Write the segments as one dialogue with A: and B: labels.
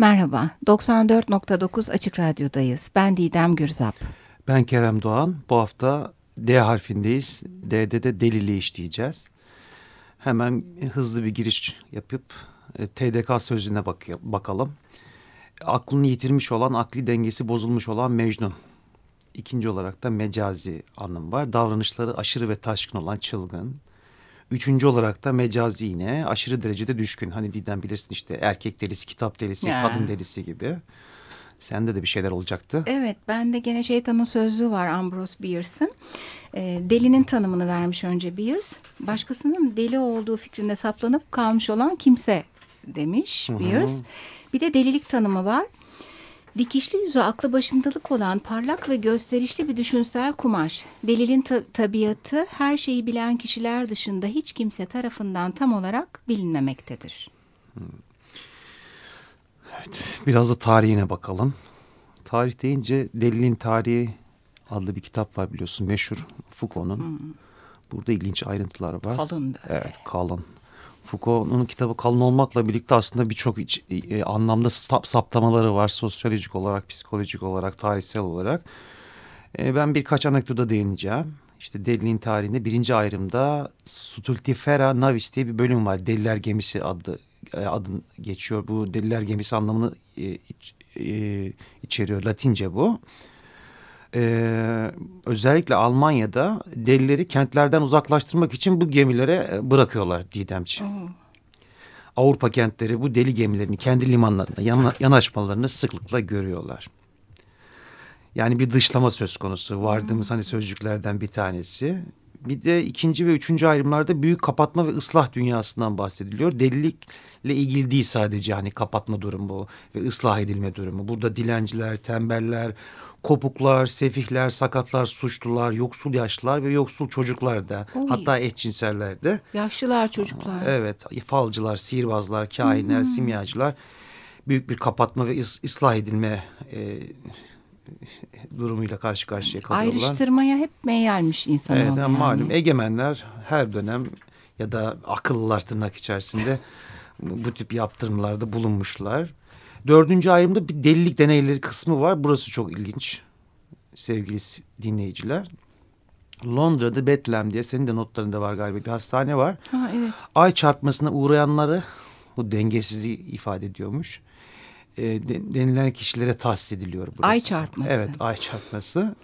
A: Merhaba, 94.9 Açık Radyo'dayız. Ben Didem Gürzap.
B: Ben Kerem Doğan. Bu hafta D harfindeyiz. D'de de deliliği işleyeceğiz. Hemen hızlı bir giriş yapıp e, TDK sözlüğüne bak bakalım. Aklını yitirmiş olan, akli dengesi bozulmuş olan Mecnun. İkinci olarak da mecazi anlamı var. Davranışları aşırı ve taşkın olan çılgın. Üçüncü olarak da mecazi yine aşırı derecede düşkün. Hani Didem bilirsin işte erkek delisi, kitap delisi, ya. kadın delisi gibi. Sende de bir şeyler olacaktı.
A: Evet ben de gene şeytanın sözlüğü var Ambrose Bierce'ın. E, delinin tanımını vermiş önce Bierce. Başkasının deli olduğu fikrinde saplanıp kalmış olan kimse demiş Bierce. Bir de delilik tanımı var. Dikişli yüzü aklı başındalık olan parlak ve gösterişli bir düşünsel kumaş. Delilin ta tabiatı her şeyi bilen kişiler dışında hiç kimse tarafından tam olarak bilinmemektedir.
B: Evet, biraz da tarihine bakalım. Tarih deyince Delilin Tarihi adlı bir kitap var biliyorsun meşhur Foucault'un. Hmm. Burada ilginç ayrıntılar var.
A: Kalın.
B: Böyle. Evet kalın. Foucault'un kitabı kalın olmakla birlikte aslında birçok e, anlamda sap, saptamaları var. Sosyolojik olarak, psikolojik olarak, tarihsel olarak. E, ben birkaç anekdota değineceğim. İşte deliliğin tarihinde birinci ayrımda Stultifera Navis diye bir bölüm var. Deliler Gemisi adı e, adın geçiyor. Bu deliler gemisi anlamını e, e, içeriyor. Latince bu. Ee, özellikle Almanya'da delileri kentlerden uzaklaştırmak için bu gemilere e, bırakıyorlar Didemciğim. Hmm. Avrupa kentleri bu deli gemilerini kendi limanlarına yana, yanaşmalarını sıklıkla görüyorlar. Yani bir dışlama söz konusu. Vardığımız hmm. hani sözcüklerden bir tanesi. Bir de ikinci ve üçüncü ayrımlarda büyük kapatma ve ıslah dünyasından bahsediliyor. Delilikle ilgili değil sadece hani kapatma durumu ve ıslah edilme durumu. Burada dilenciler, tembeller, kopuklar, sefihler, sakatlar, suçlular, yoksul yaşlılar ve yoksul çocuklar da Oy. hatta eşcinseller de.
A: Yaşlılar çocuklar.
B: Evet falcılar, sihirbazlar, kahinler, hmm. simyacılar büyük bir kapatma ve ıslah edilme e, durumuyla karşı karşıya kalıyorlar.
A: Ayrıştırmaya hep meyelmiş insan
B: Evet yani. malum egemenler her dönem ya da akıllılar tırnak içerisinde bu tip yaptırımlarda bulunmuşlar. Dördüncü ayrımda bir delilik deneyleri kısmı var. Burası çok ilginç sevgili dinleyiciler. Londra'da Bethlehem diye senin de notlarında var galiba bir hastane var.
A: Ha, evet.
B: Ay çarpmasına uğrayanları bu dengesizliği ifade ediyormuş. E, denilen kişilere tahsis ediliyor burası.
A: Ay çarpması.
B: Evet ay çarpması.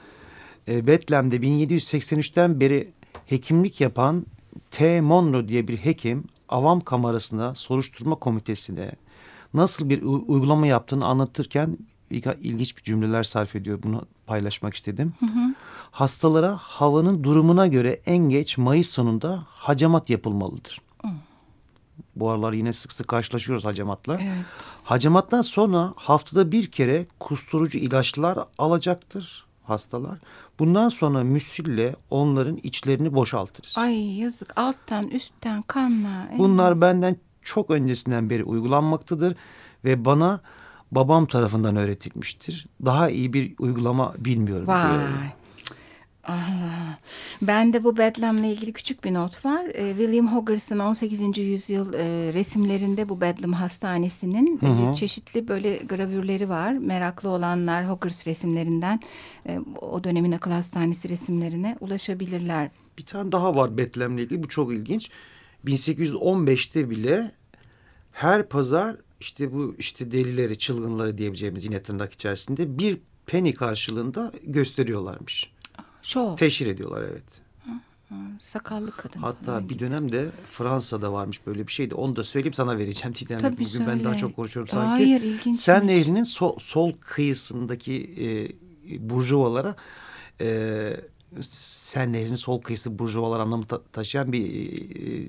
B: E, Bethlehem'de 1783'ten beri hekimlik yapan T. Monroe diye bir hekim avam kamerasına soruşturma komitesine nasıl bir uygulama yaptığını anlatırken ilginç bir cümleler sarf ediyor. Bunu paylaşmak istedim. Hı hı. Hastalara havanın durumuna göre en geç Mayıs sonunda hacamat yapılmalıdır. Hı. Bu aralar yine sık sık karşılaşıyoruz hacamatla. Evet. Hacamattan sonra haftada bir kere kusturucu ilaçlar alacaktır hastalar. Bundan sonra müsille onların içlerini boşaltırız.
A: Ay yazık alttan üstten kanla.
B: Bunlar benden çok öncesinden beri uygulanmaktadır ve bana babam tarafından öğretilmiştir. Daha iyi bir uygulama bilmiyorum.
A: Vay. Allah. Ben de bu Bedlam'la ilgili küçük bir not var. Ee, William Hoggers'ın 18. yüzyıl e, resimlerinde bu Bedlam Hastanesi'nin hı hı. E, çeşitli böyle gravürleri var. Meraklı olanlar Hoggers resimlerinden e, o dönemin akıl hastanesi resimlerine ulaşabilirler.
B: Bir tane daha var Bedlam'la ilgili. Bu çok ilginç. 1815'te bile her pazar işte bu işte delileri, çılgınları diyebileceğimiz yine tırnak içerisinde bir penny karşılığında gösteriyorlarmış.
A: Şov.
B: Teşhir ediyorlar evet.
A: sakallı kadın.
B: Hatta bir dönemde Fransa'da varmış böyle bir şeydi. Onu da söyleyeyim sana vereceğim. Tidem Tabii Bugün söyle. ben daha çok konuşuyorum sanki.
A: Hayır ilginç.
B: Sen Nehri'nin so, sol kıyısındaki e, burjuvalara e, Sen Nehri'nin sol kıyısı burjuvalar anlamı ta taşıyan bir e,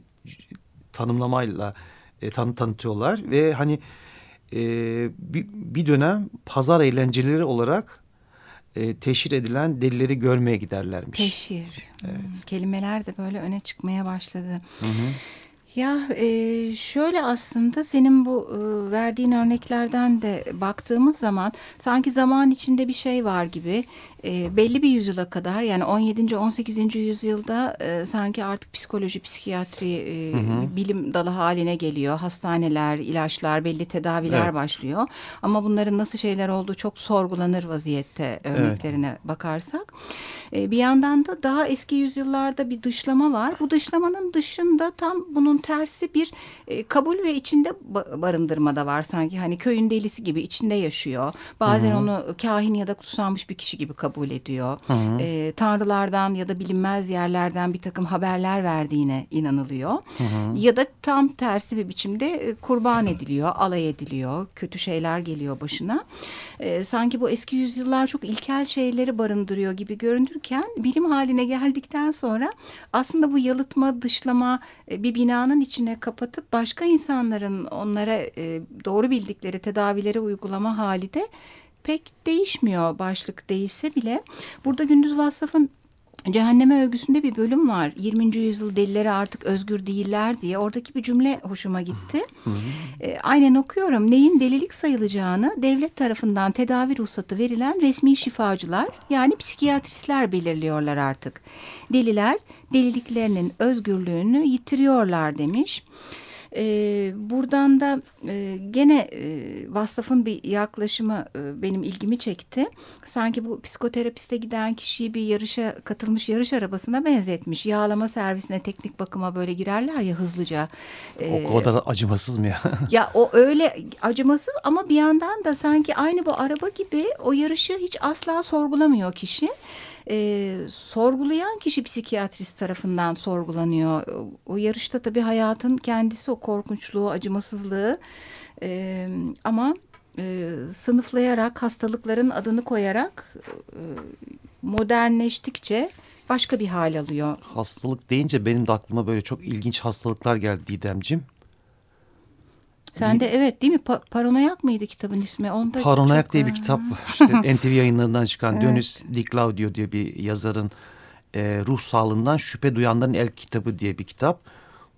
B: tanımlamayla e, tanı tanıtıyorlar ve hani e, bir, bir dönem pazar eğlenceleri olarak e, teşhir edilen delileri görmeye giderlermiş.
A: Teşhir. Evet. Hmm, kelimeler de böyle öne çıkmaya başladı. Hı hı. Ya e, şöyle aslında senin bu e, verdiğin örneklerden de baktığımız zaman sanki zaman içinde bir şey var gibi. E, belli bir yüzyıla kadar yani 17. 18. yüzyılda e, sanki artık psikoloji, psikiyatri e, hı hı. bilim dalı haline geliyor. Hastaneler, ilaçlar, belli tedaviler evet. başlıyor. Ama bunların nasıl şeyler olduğu çok sorgulanır vaziyette örneklerine evet. bakarsak. E, bir yandan da daha eski yüzyıllarda bir dışlama var. Bu dışlamanın dışında tam bunun tersi bir e, kabul ve içinde barındırma da var sanki. Hani köyün delisi gibi içinde yaşıyor. Bazen Hı -hı. onu kahin ya da kutsanmış bir kişi gibi kabul ediyor. E, tanrılardan ya da bilinmez yerlerden bir takım haberler verdiğine inanılıyor. Hı -hı. Ya da tam tersi bir biçimde e, kurban ediliyor, alay ediliyor. Kötü şeyler geliyor başına. E, sanki bu eski yüzyıllar çok ilkel şeyleri barındırıyor gibi görünürken bilim haline geldikten sonra aslında bu yalıtma, dışlama e, bir binanın içine kapatıp başka insanların onlara e, doğru bildikleri tedavileri uygulama hali de pek değişmiyor başlık değişse bile. Burada Gündüz Vassaf'ın Cehenneme övgüsünde bir bölüm var. 20. yüzyıl delileri artık özgür değiller diye. Oradaki bir cümle hoşuma gitti. e, aynen okuyorum. Neyin delilik sayılacağını devlet tarafından tedavi ruhsatı verilen resmi şifacılar yani psikiyatristler belirliyorlar artık. Deliler deliliklerinin özgürlüğünü yitiriyorlar demiş. E, buradan da e, gene e, Vassaf'ın bir yaklaşımı e, benim ilgimi çekti. Sanki bu psikoterapiste giden kişiyi bir yarışa katılmış yarış arabasına benzetmiş. Yağlama servisine teknik bakıma böyle girerler ya hızlıca.
B: E, o kadar acımasız mı ya?
A: ya o öyle acımasız ama bir yandan da sanki aynı bu araba gibi o yarışı hiç asla sorgulamıyor kişi e, sorgulayan kişi psikiyatrist tarafından sorgulanıyor. O yarışta tabii hayatın kendisi o korkunçluğu, acımasızlığı e, ama e, sınıflayarak, hastalıkların adını koyarak e, modernleştikçe başka bir hal alıyor.
B: Hastalık deyince benim de aklıma böyle çok ilginç hastalıklar geldi Didemciğim.
A: Sen de evet değil mi? Pa Paranoyak mıydı kitabın ismi?
B: Onda Paranoyak çok... diye bir kitap işte NTV yayınlarından çıkan evet. Dönüs Di Claudio diye bir yazarın e, ruh sağlığından şüphe duyanların el kitabı diye bir kitap.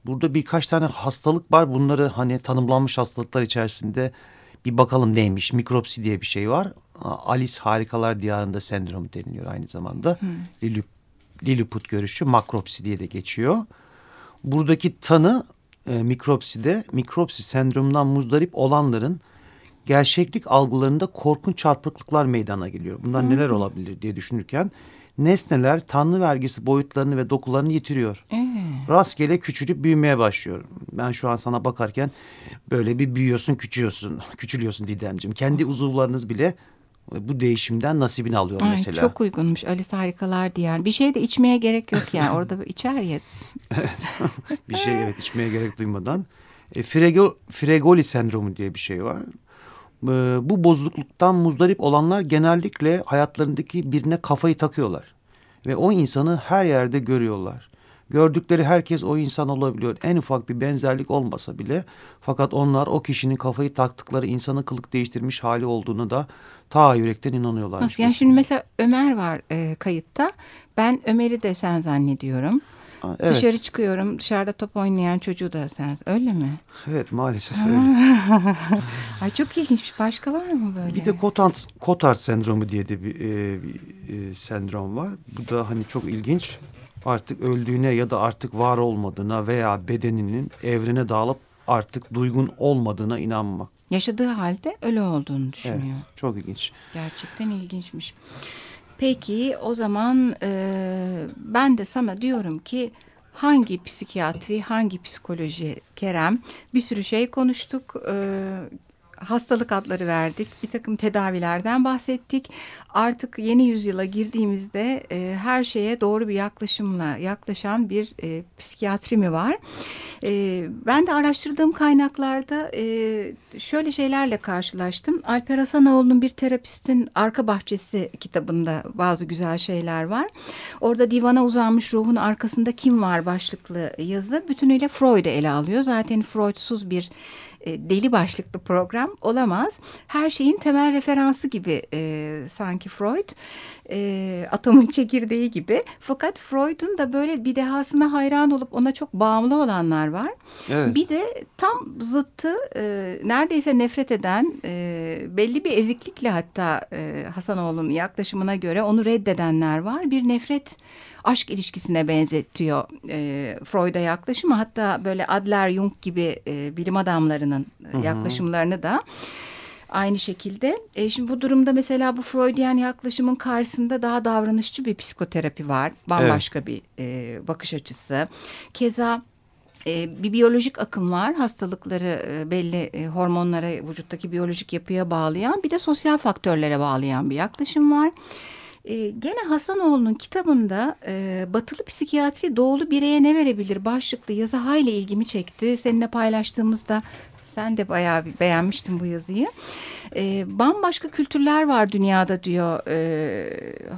B: Burada birkaç tane hastalık var. Bunları hani tanımlanmış hastalıklar içerisinde bir bakalım neymiş. Mikropsi diye bir şey var. Alice Harikalar Diyarında sendromu deniliyor aynı zamanda. Hmm. Lilliput görüşü makropsi diye de geçiyor. Buradaki tanı e, mikropside mikropsi sendromundan muzdarip olanların gerçeklik algılarında korkunç çarpıklıklar meydana geliyor. Bunlar hmm. neler olabilir diye düşünürken nesneler tanrı vergisi boyutlarını ve dokularını yitiriyor. Hmm. Rastgele küçülüp büyümeye başlıyor. Ben şu an sana bakarken böyle bir büyüyorsun, küçüyorsun, küçülüyorsun Didemciğim. Kendi uzuvlarınız bile bu değişimden nasibini alıyor Ay, mesela.
A: Çok uygunmuş Alice Harikalar diyen. Bir şey de içmeye gerek yok yani orada içer ya.
B: evet bir şey evet içmeye gerek duymadan. E, Frego, Fregoli sendromu diye bir şey var. E, bu bozukluktan muzdarip olanlar genellikle hayatlarındaki birine kafayı takıyorlar. Ve o insanı her yerde görüyorlar. Gördükleri herkes o insan olabiliyor. En ufak bir benzerlik olmasa bile. Fakat onlar o kişinin kafayı taktıkları insanı kılık değiştirmiş hali olduğunu da ta yürekten inanıyorlar.
A: Nasıl? Yani şimdi mesela Ömer var e, kayıtta. Ben Ömer'i de sen zannediyorum. evet. Dışarı çıkıyorum. Dışarıda top oynayan çocuğu da sen. Öyle mi?
B: Evet maalesef öyle.
A: Ay çok ilginç. Başka var mı böyle?
B: Bir de Cotard, Cotard sendromu diye de bir, e, bir e, sendrom var. Bu da hani çok ilginç. Artık öldüğüne ya da artık var olmadığına veya bedeninin evrene dağılıp artık duygun olmadığına inanmak.
A: Yaşadığı halde ölü olduğunu düşünüyor.
B: Evet, çok ilginç.
A: Gerçekten ilginçmiş. Peki o zaman e, ben de sana diyorum ki hangi psikiyatri, hangi psikoloji Kerem bir sürü şey konuştuk. E, hastalık adları verdik. Bir takım tedavilerden bahsettik. Artık yeni yüzyıla girdiğimizde e, her şeye doğru bir yaklaşımla yaklaşan bir e, psikiyatri mi var? E, ben de araştırdığım kaynaklarda e, şöyle şeylerle karşılaştım. Alper Hasanoğlu'nun bir terapistin arka bahçesi kitabında bazı güzel şeyler var. Orada divana uzanmış ruhun arkasında kim var başlıklı yazı bütünüyle Freud'u ele alıyor. Zaten Freud'suz bir e, deli başlıklı program olamaz. Her şeyin temel referansı gibi e, sanki Freud. E, atomun çekirdeği gibi. Fakat Freud'un da böyle bir dehasına hayran olup ona çok bağımlı olanlar var. Evet. Bir de tam zıttı e, neredeyse nefret eden e, belli bir eziklikle hatta e, Hasanoğlu'nun yaklaşımına göre onu reddedenler var. Bir nefret aşk ilişkisine benzetiyor e, Freud'a yaklaşımı. Hatta böyle Adler, Jung gibi e, bilim adamlarının e, yaklaşımlarını da aynı şekilde. E, şimdi bu durumda mesela bu Freudian yaklaşımın karşısında daha davranışçı bir psikoterapi var. Bambaşka evet. bir e, bakış açısı. Keza e, bir biyolojik akım var. Hastalıkları e, belli hormonlara, vücuttaki biyolojik yapıya bağlayan bir de sosyal faktörlere bağlayan bir yaklaşım var. E, gene Hasanoğlu'nun kitabında e, batılı psikiyatri doğulu bireye ne verebilir başlıklı yazı hayli ilgimi çekti. Seninle paylaştığımızda sen de bayağı beğenmiştin bu yazıyı. E, bambaşka kültürler var dünyada diyor e,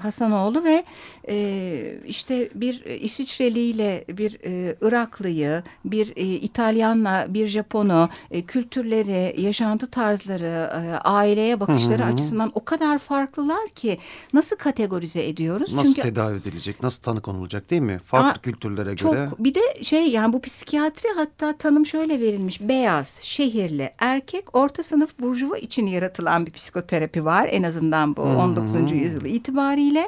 A: Hasanoğlu ve e, işte bir İsviçreli ile bir e, Iraklıyı, bir e, İtalyanla bir Japonu, e, kültürleri, yaşantı tarzları, e, aileye bakışları hı hı. açısından o kadar farklılar ki nasıl kategorize ediyoruz?
B: Nasıl Çünkü, tedavi edilecek, nasıl tanı konulacak değil mi? Farklı a, kültürlere
A: çok,
B: göre.
A: Bir de şey yani bu psikiyatri hatta tanım şöyle verilmiş. Beyaz, şehirli, erkek, orta sınıf burjuva için yaratılan bir psikoterapi var. En azından bu 19. Hı hı. yüzyıl itibariyle.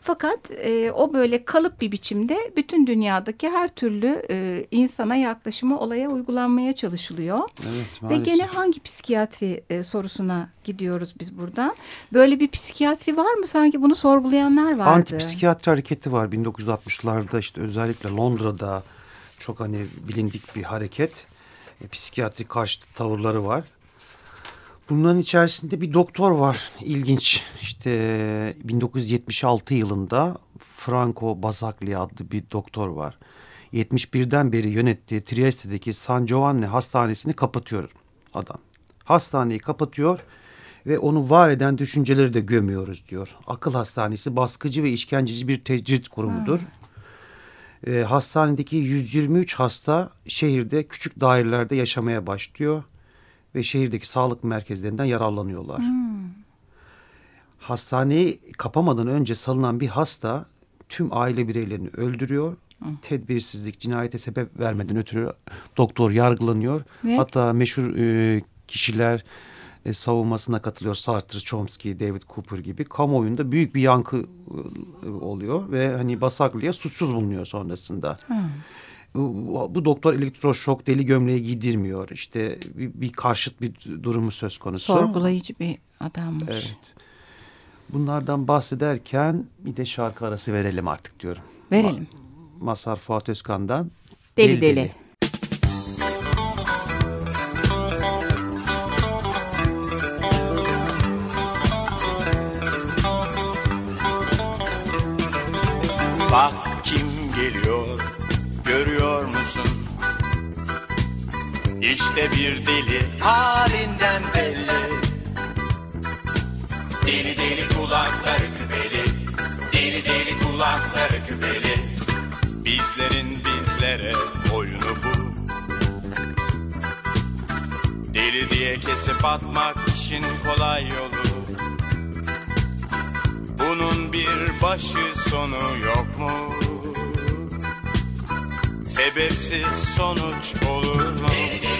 A: Fakat e, o böyle kalıp bir biçimde bütün dünyadaki her türlü e, insana yaklaşımı olaya uygulanmaya çalışılıyor. Evet, maalesef. Ve gene hangi psikiyatri e, sorusuna gidiyoruz biz buradan? Böyle bir psikiyatri var mı? Sanki bunu sorgulayanlar vardı.
B: Antipsikiyatri hareketi var 1960'larda işte özellikle Londra'da çok hani bilindik bir hareket. E, psikiyatri karşıtı tavırları var. Bunların içerisinde bir doktor var. İlginç. İşte 1976 yılında Franco Basaglia adlı bir doktor var. 71'den beri yönettiği Trieste'deki San Giovanni hastanesini kapatıyor adam. Hastaneyi kapatıyor ve onu var eden düşünceleri de gömüyoruz diyor. Akıl hastanesi baskıcı ve işkenceci bir tecrit kurumudur. Hmm. E, hastanedeki 123 hasta şehirde küçük dairelerde yaşamaya başlıyor ve şehirdeki sağlık merkezlerinden yararlanıyorlar. Hmm. Hastaneyi kapamadan önce salınan bir hasta tüm aile bireylerini öldürüyor. Hmm. Tedbirsizlik, cinayete sebep vermeden ötürü doktor yargılanıyor. Ve? Hatta meşhur e, kişiler e, savunmasına katılıyor. Sartre, Chomsky, David Cooper gibi. Kamuoyunda büyük bir yankı e, oluyor ve hani Basaglia suçsuz bulunuyor sonrasında. Hmm. Bu, bu doktor elektroşok deli gömleği giydirmiyor. İşte bir, bir karşıt bir durumu söz konusu.
A: Sorgulayıcı bir adammış.
B: Evet. Bunlardan bahsederken bir de şarkı arası verelim artık diyorum.
A: Verelim.
B: Ma Masar Fuat Özkan'dan
A: Deli Deli. deli.
C: Bak kim geliyor görüyor musun? İşte bir deli halinden belli Deli deli kulakları küpeli Deli deli kulakları küpeli Bizlerin bizlere oyunu bu Deli diye kesip atmak işin kolay yolu Bunun bir başı sonu yok mu? Sebepsiz sonuç olur mu? Deli deli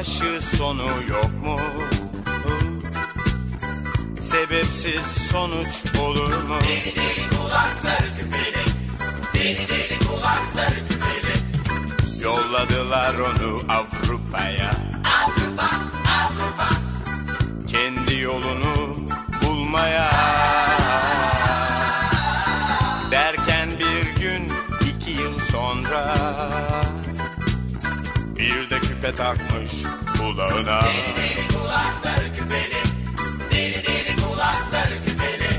C: başı sonu yok mu? Sebepsiz sonuç olur mu? Deli deli kulakları küpeli Deli deli kulakları küpeli Yolladılar onu Avrupa'ya. Avrupa, Avrupa. Kendi yolunu bulmaya. Derken bir gün iki yıl sonra Bir de küpe takmış kulağına Deli deli kulakları küpeli Deli deli kulakları küpeli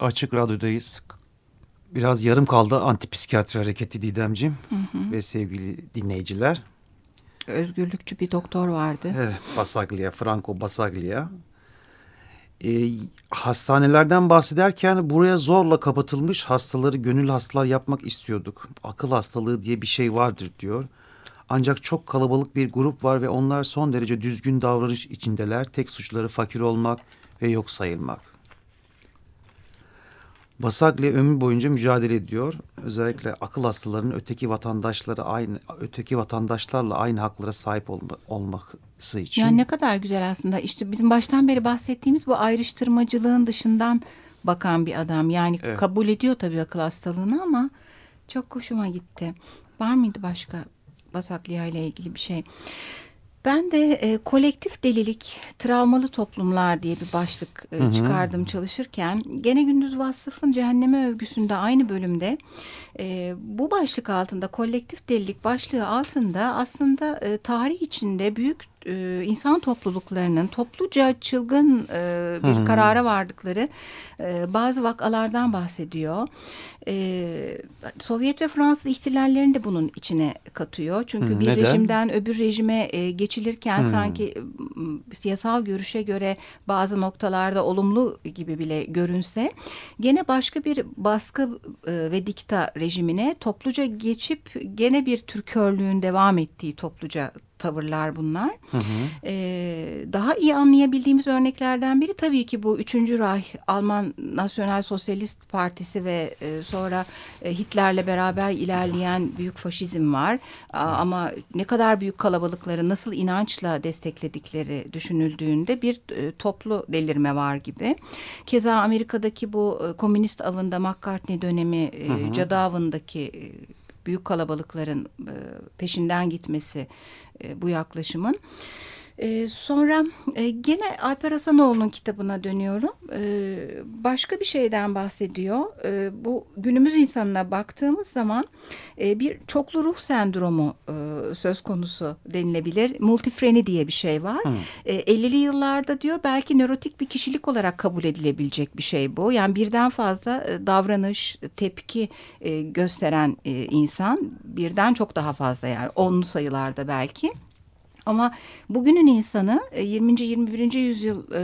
B: Açık Radyo'dayız. Biraz yarım kaldı antipsikiyatri hareketi Didemciğim ve sevgili dinleyiciler.
A: Özgürlükçü bir doktor vardı.
B: Evet, Basaglia, Franco Basaglia. Ee, hastanelerden bahsederken buraya zorla kapatılmış hastaları gönül hastalar yapmak istiyorduk. Akıl hastalığı diye bir şey vardır diyor. Ancak çok kalabalık bir grup var ve onlar son derece düzgün davranış içindeler. Tek suçları fakir olmak ve yok sayılmak. Basaglia ömür boyunca mücadele ediyor. Özellikle akıl hastalarının öteki vatandaşları aynı öteki vatandaşlarla aynı haklara sahip olma, olması için.
A: Yani ne kadar güzel aslında. İşte bizim baştan beri bahsettiğimiz bu ayrıştırmacılığın dışından bakan bir adam. Yani
B: Evet.
A: kabul ediyor tabii akıl hastalığını ama çok hoşuma gitti. Var mıydı başka Basaklia ile ilgili bir şey? Ben de e, kolektif delilik, travmalı toplumlar diye bir başlık e, çıkardım çalışırken. Gene Gündüz Vassıf'ın Cehenneme Övgüsü'nde aynı bölümde e, bu başlık altında kolektif delilik başlığı altında aslında e, tarih içinde büyük e, insan topluluklarının topluca çılgın e, bir karara vardıkları e, bazı vakalardan bahsediyor. E, Sovyet ve Fransız ihtilallerini de bunun içine katıyor. Çünkü
B: Hı,
A: bir
B: neden?
A: rejimden öbür rejime e, geçilirken
B: Hmm.
A: sanki siyasal görüşe göre bazı noktalarda olumlu gibi bile görünse gene başka bir baskı e, ve dikta rejimine topluca geçip gene bir Türkörlüğün devam ettiği topluca tavırlar bunlar. Ee, daha iyi anlayabildiğimiz örneklerden biri tabii ki bu 3. Reich Alman Nasyonal Sosyalist Partisi ve e, sonra e, Hitler'le beraber ilerleyen büyük faşizm var. A- Ama ne kadar büyük kalabalıkları nasıl inançla destekledikleri düşünüldüğünde bir e, toplu delirme var gibi. Keza Amerika'daki bu e, komünist avında McCartney dönemi e, cadı avındaki e, büyük kalabalıkların peşinden gitmesi bu yaklaşımın. Sonra e, gene Alper Hasanoğlu'nun kitabına dönüyorum. E, başka bir şeyden bahsediyor. E, bu günümüz insanına baktığımız zaman e, bir çoklu ruh sendromu e, söz konusu denilebilir. Multifreni diye bir şey var. E, 50'li yıllarda diyor belki nörotik bir kişilik olarak kabul edilebilecek bir şey bu. Yani birden fazla e, davranış, tepki e, gösteren e, insan birden çok daha fazla yani onlu sayılarda belki. Ama bugünün insanı e, 20. 21. yüzyıl e,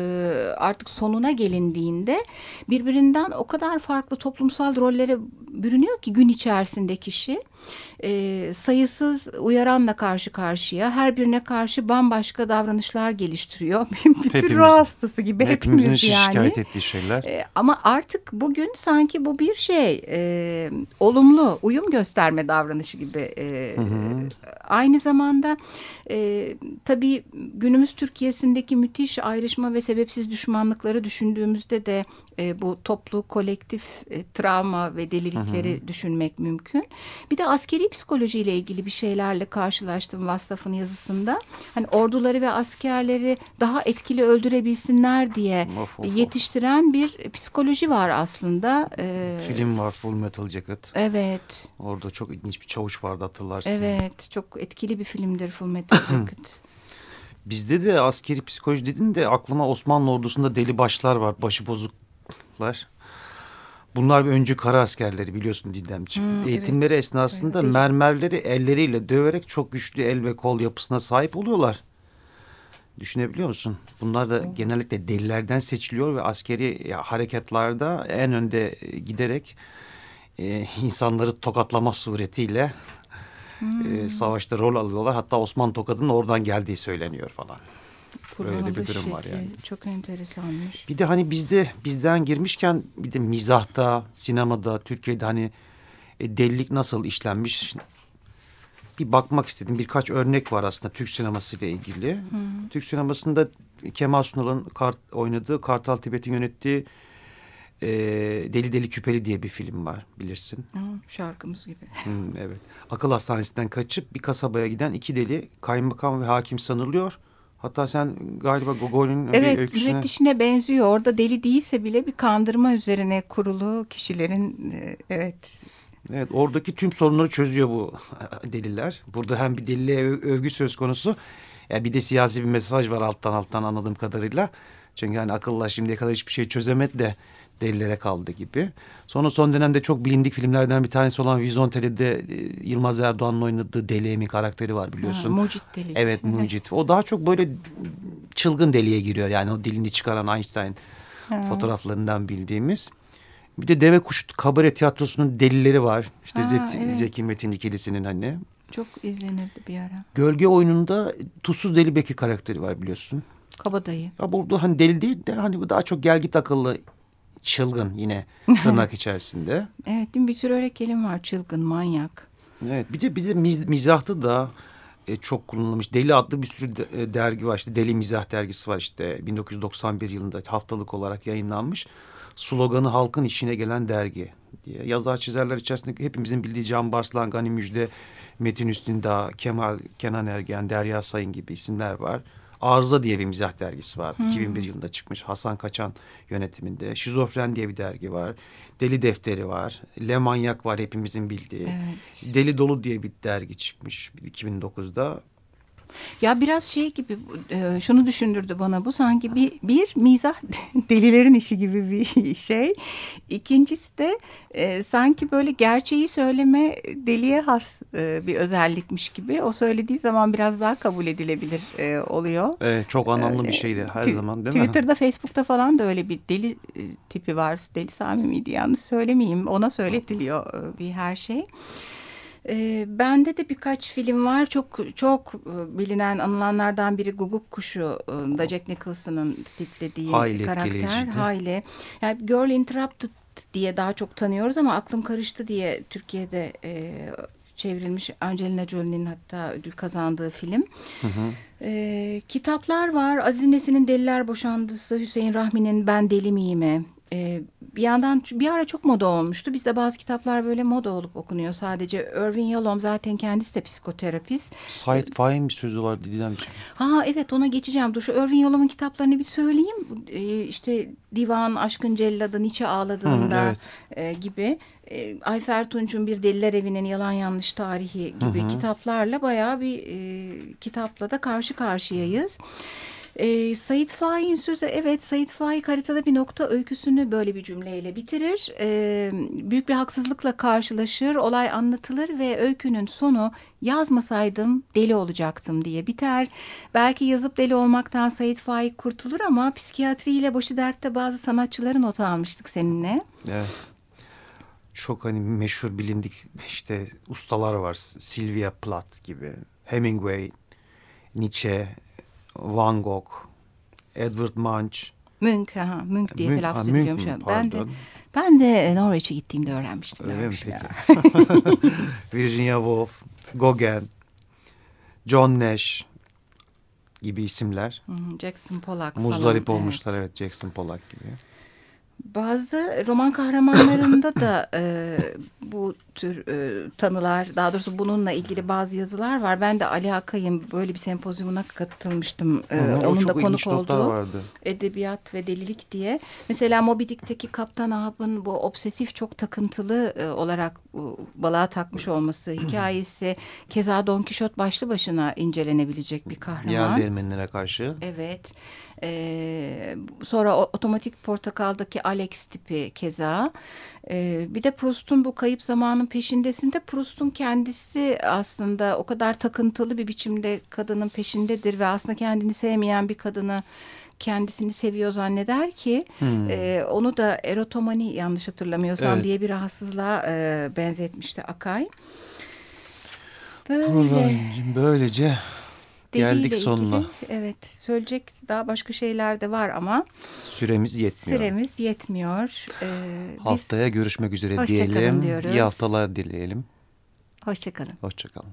A: artık sonuna gelindiğinde birbirinden o kadar farklı toplumsal rollere bürünüyor ki gün içerisinde kişi e, sayısız uyaranla karşı karşıya her birine karşı bambaşka davranışlar geliştiriyor. bir tür
B: Hepimiz-
A: ruh hastası gibi
B: Hepimizin
A: hepimiz yani.
B: şikayet ettiği şeyler.
A: E, ama artık bugün sanki bu bir şey e, olumlu uyum gösterme davranışı gibi. E, Aynı zamanda e, tabii günümüz Türkiye'sindeki müthiş ayrışma ve sebepsiz düşmanlıkları düşündüğümüzde de e, bu toplu kolektif e, travma ve delilikleri düşünmek mümkün. Bir de askeri psikolojiyle ilgili bir şeylerle karşılaştım Vassaf'ın yazısında. Hani orduları ve askerleri daha etkili öldürebilsinler diye
B: Of, of,
A: yetiştiren bir psikoloji var aslında. E,
B: Film var Full Metal Jacket.
A: Evet,
B: Orada çok ilginç bir çavuş vardı hatırlarsın.
A: evet. Çok etkili bir filmdir Full Metal Jacket.
B: Bizde de askeri psikoloji dedin de aklıma Osmanlı ordusunda deli başlar var. Başı bozuklar. Bunlar bir öncü kara askerleri biliyorsun Didemciğim.
A: Hmm, evet.
B: Eğitimleri esnasında
A: Öyle
B: mermerleri elleriyle döverek çok güçlü el ve kol yapısına sahip oluyorlar. Düşünebiliyor musun? Bunlar da genellikle delilerden seçiliyor ve askeri harekatlarda en önde e, giderek e, insanları tokatlama suretiyle e, savaşta rol alıyorlar. Hatta Osman Tokat'ın oradan geldiği söyleniyor falan.
A: Kurbanlık
B: bir durum var yani.
A: Çok enteresanmış.
B: Bir de hani bizde bizden girmişken bir de mizahta, sinemada, Türkiye'de hani e, delilik nasıl işlenmiş bir bakmak istedim. Birkaç örnek var aslında Türk sineması ile ilgili. Türk sinemasında Kemal Sunal'ın kart, oynadığı Kartal Tibet'in yönettiği e, Deli Deli Küpeli diye bir film var bilirsin.
A: Ha, şarkımız gibi.
B: Hmm, evet. Akıl hastanesinden kaçıp bir kasabaya giden iki deli kaymakam ve hakim sanılıyor. Hatta sen galiba Gogol'ün bir
A: Evet
B: öyküsüne...
A: müfettişine benziyor. Orada deli değilse bile bir kandırma üzerine kurulu kişilerin e, evet
B: Evet oradaki tüm sorunları çözüyor bu deliler. Burada hem bir deliliğe övgü söz konusu. Ya bir de siyasi bir mesaj var alttan alttan anladığım kadarıyla. Çünkü hani akıllar şimdiye kadar hiçbir şey çözemedi de delilere kaldı gibi. Sonra son dönemde çok bilindik filmlerden bir tanesi olan Vizontele'de e, Yılmaz Erdoğan'ın oynadığı Deli karakteri var biliyorsun.
A: Ha, mucit deli.
B: Evet mucit. O daha çok böyle çılgın deliye giriyor. Yani o dilini çıkaran Einstein fotoğraflarından bildiğimiz. Bir de Deve Kuş Kabare Tiyatrosu'nun delileri var. İşte
A: Ha,
B: Zet-
A: evet.
B: Zeki Metin ikilisinin hani.
A: Çok izlenirdi bir ara.
B: Gölge oyununda Tuzsuz Deli Bekir karakteri var biliyorsun.
A: Kabadayı.
B: Ya burada hani deli değil de hani bu daha çok gelgit akıllı çılgın yine tırnak içerisinde.
A: Evet değil mi? bir sürü öyle kelime var. Çılgın, manyak.
B: Evet bir de bir de miz, mizahta da e, çok kullanılmış. Deli adlı bir sürü de- e, dergi var. İşte Deli Mizah dergisi var işte 1991 yılında haftalık olarak yayınlanmış. Sloganı halkın işine gelen dergi diye. Yazar çizerler içerisinde hepimizin bildiği Can Barslan, Gani Müjde, Metin Üstündağ, Kemal, Kenan Ergen, Derya Sayın gibi isimler var. Arıza diye bir mizah dergisi var. 2001 yılında çıkmış. Hasan Kaçan yönetiminde. Şizofren diye bir dergi var. Deli Defteri var. Le Manyak var hepimizin bildiği.
A: Evet.
B: Deli Dolu diye bir dergi çıkmış 2009'da.
A: Ya biraz şey gibi e, şunu düşündürdü bana bu sanki bir, bir mizah delilerin işi gibi bir şey. İkincisi de e, sanki böyle gerçeği söyleme deliye has e, bir özellikmiş gibi. O söylediği zaman biraz daha kabul edilebilir e, oluyor.
B: Evet, çok anlamlı bir şeydi her zaman değil mi?
A: Twitter'da, Facebook'ta falan da öyle bir deli e, tipi var. Deli Sami miydi yanlış söylemeyeyim. Ona söyletiliyor e, bir her şey. E, bende de birkaç film var. Çok çok bilinen anılanlardan biri Guguk Kuşu da Jack Nicholson'ın tiplediği
B: Hayli
A: karakter. Hayli. Yani Girl Interrupted diye daha çok tanıyoruz ama aklım karıştı diye Türkiye'de e, çevrilmiş Angelina Jolie'nin hatta ödül kazandığı film. E, kitaplar var. Aziz Nesin'in Deliler Boşandısı, Hüseyin Rahmi'nin Ben Deli Miyim'e. E, bir yandan bir ara çok moda olmuştu. Bizde bazı kitaplar böyle moda olup okunuyor sadece. Irving Yalom zaten kendisi de psikoterapist.
B: Said Faik'in bir sözü var Didemciğim.
A: Ha evet ona geçeceğim. Dur şu Irving Yalom'un kitaplarını bir söyleyeyim. Ee, işte Divan, Aşkın Celladı, Nietzsche ağladığında
B: Hı, evet.
A: e, gibi. E, Ayfer Tunç'un Bir Deliler Evi'nin Yalan Yanlış Tarihi gibi kitaplarla bayağı bir e, kitapla da karşı karşıyayız. E, Sait Faik'in sözü evet Sait Faik haritada bir nokta öyküsünü böyle bir cümleyle bitirir. E, büyük bir haksızlıkla karşılaşır, olay anlatılır ve öykünün sonu yazmasaydım deli olacaktım diye biter. Belki yazıp deli olmaktan Sait Faik kurtulur ama psikiyatriyle başı dertte bazı sanatçıları not almıştık seninle.
B: Evet. Çok hani meşhur bilindik işte ustalar var. Sylvia Plath gibi. Hemingway, Nietzsche, Van Gogh, Edward Munch.
A: Münk, ha, Münk diye
B: Münk-
A: telaffuz ediliyormuş.
B: mü?
A: Ben de ben de Norveç'e gittiğimde öğrenmiştim.
B: Öyle mi peki? Virginia Woolf, Gauguin, John Nash gibi isimler.
A: Jackson Pollock
B: Muzdarip
A: falan.
B: olmuşlar
A: evet.
B: evet Jackson Pollock gibi.
A: Bazı roman kahramanlarında da e, bu tür e, tanılar, daha doğrusu bununla ilgili bazı yazılar var. Ben de Ali Akay'ın böyle bir sempozyumuna katılmıştım. E,
B: o
A: onun da konuk olduğu.
B: vardı.
A: Edebiyat ve Delilik diye. Mesela Moby Dick'teki Kaptan Ahab'ın bu obsesif çok takıntılı e, olarak e, balığa takmış olması hikayesi keza Don Kişot başlı başına incelenebilecek bir kahraman.
B: Yel değirmenlere karşı.
A: Evet. E, sonra otomatik portakaldaki Alex tipi keza. E, bir de Proust'un bu kayıp zamanın peşindesinde Proust'un kendisi aslında o kadar takıntılı bir biçimde kadının peşindedir ve aslında kendini sevmeyen bir kadını kendisini seviyor zanneder ki
B: Hmm.
A: e, onu da erotomani yanlış hatırlamıyorsam
B: Evet.
A: diye bir rahatsızlığa e, benzetmişti Akay. Böyle
B: Buradan böylece
A: deliyle
B: geldik sonuna.
A: ilgili, evet söyleyecek daha başka şeyler de var ama
B: Süremiz yetmiyor.
A: süremiz yetmiyor. E, biz
B: Haftaya görüşmek üzere
A: Hoşça kalın
B: diyelim.
A: diyoruz.
B: İyi haftalar dileyelim.
A: hoşçakalın.
B: Hoşçakalın.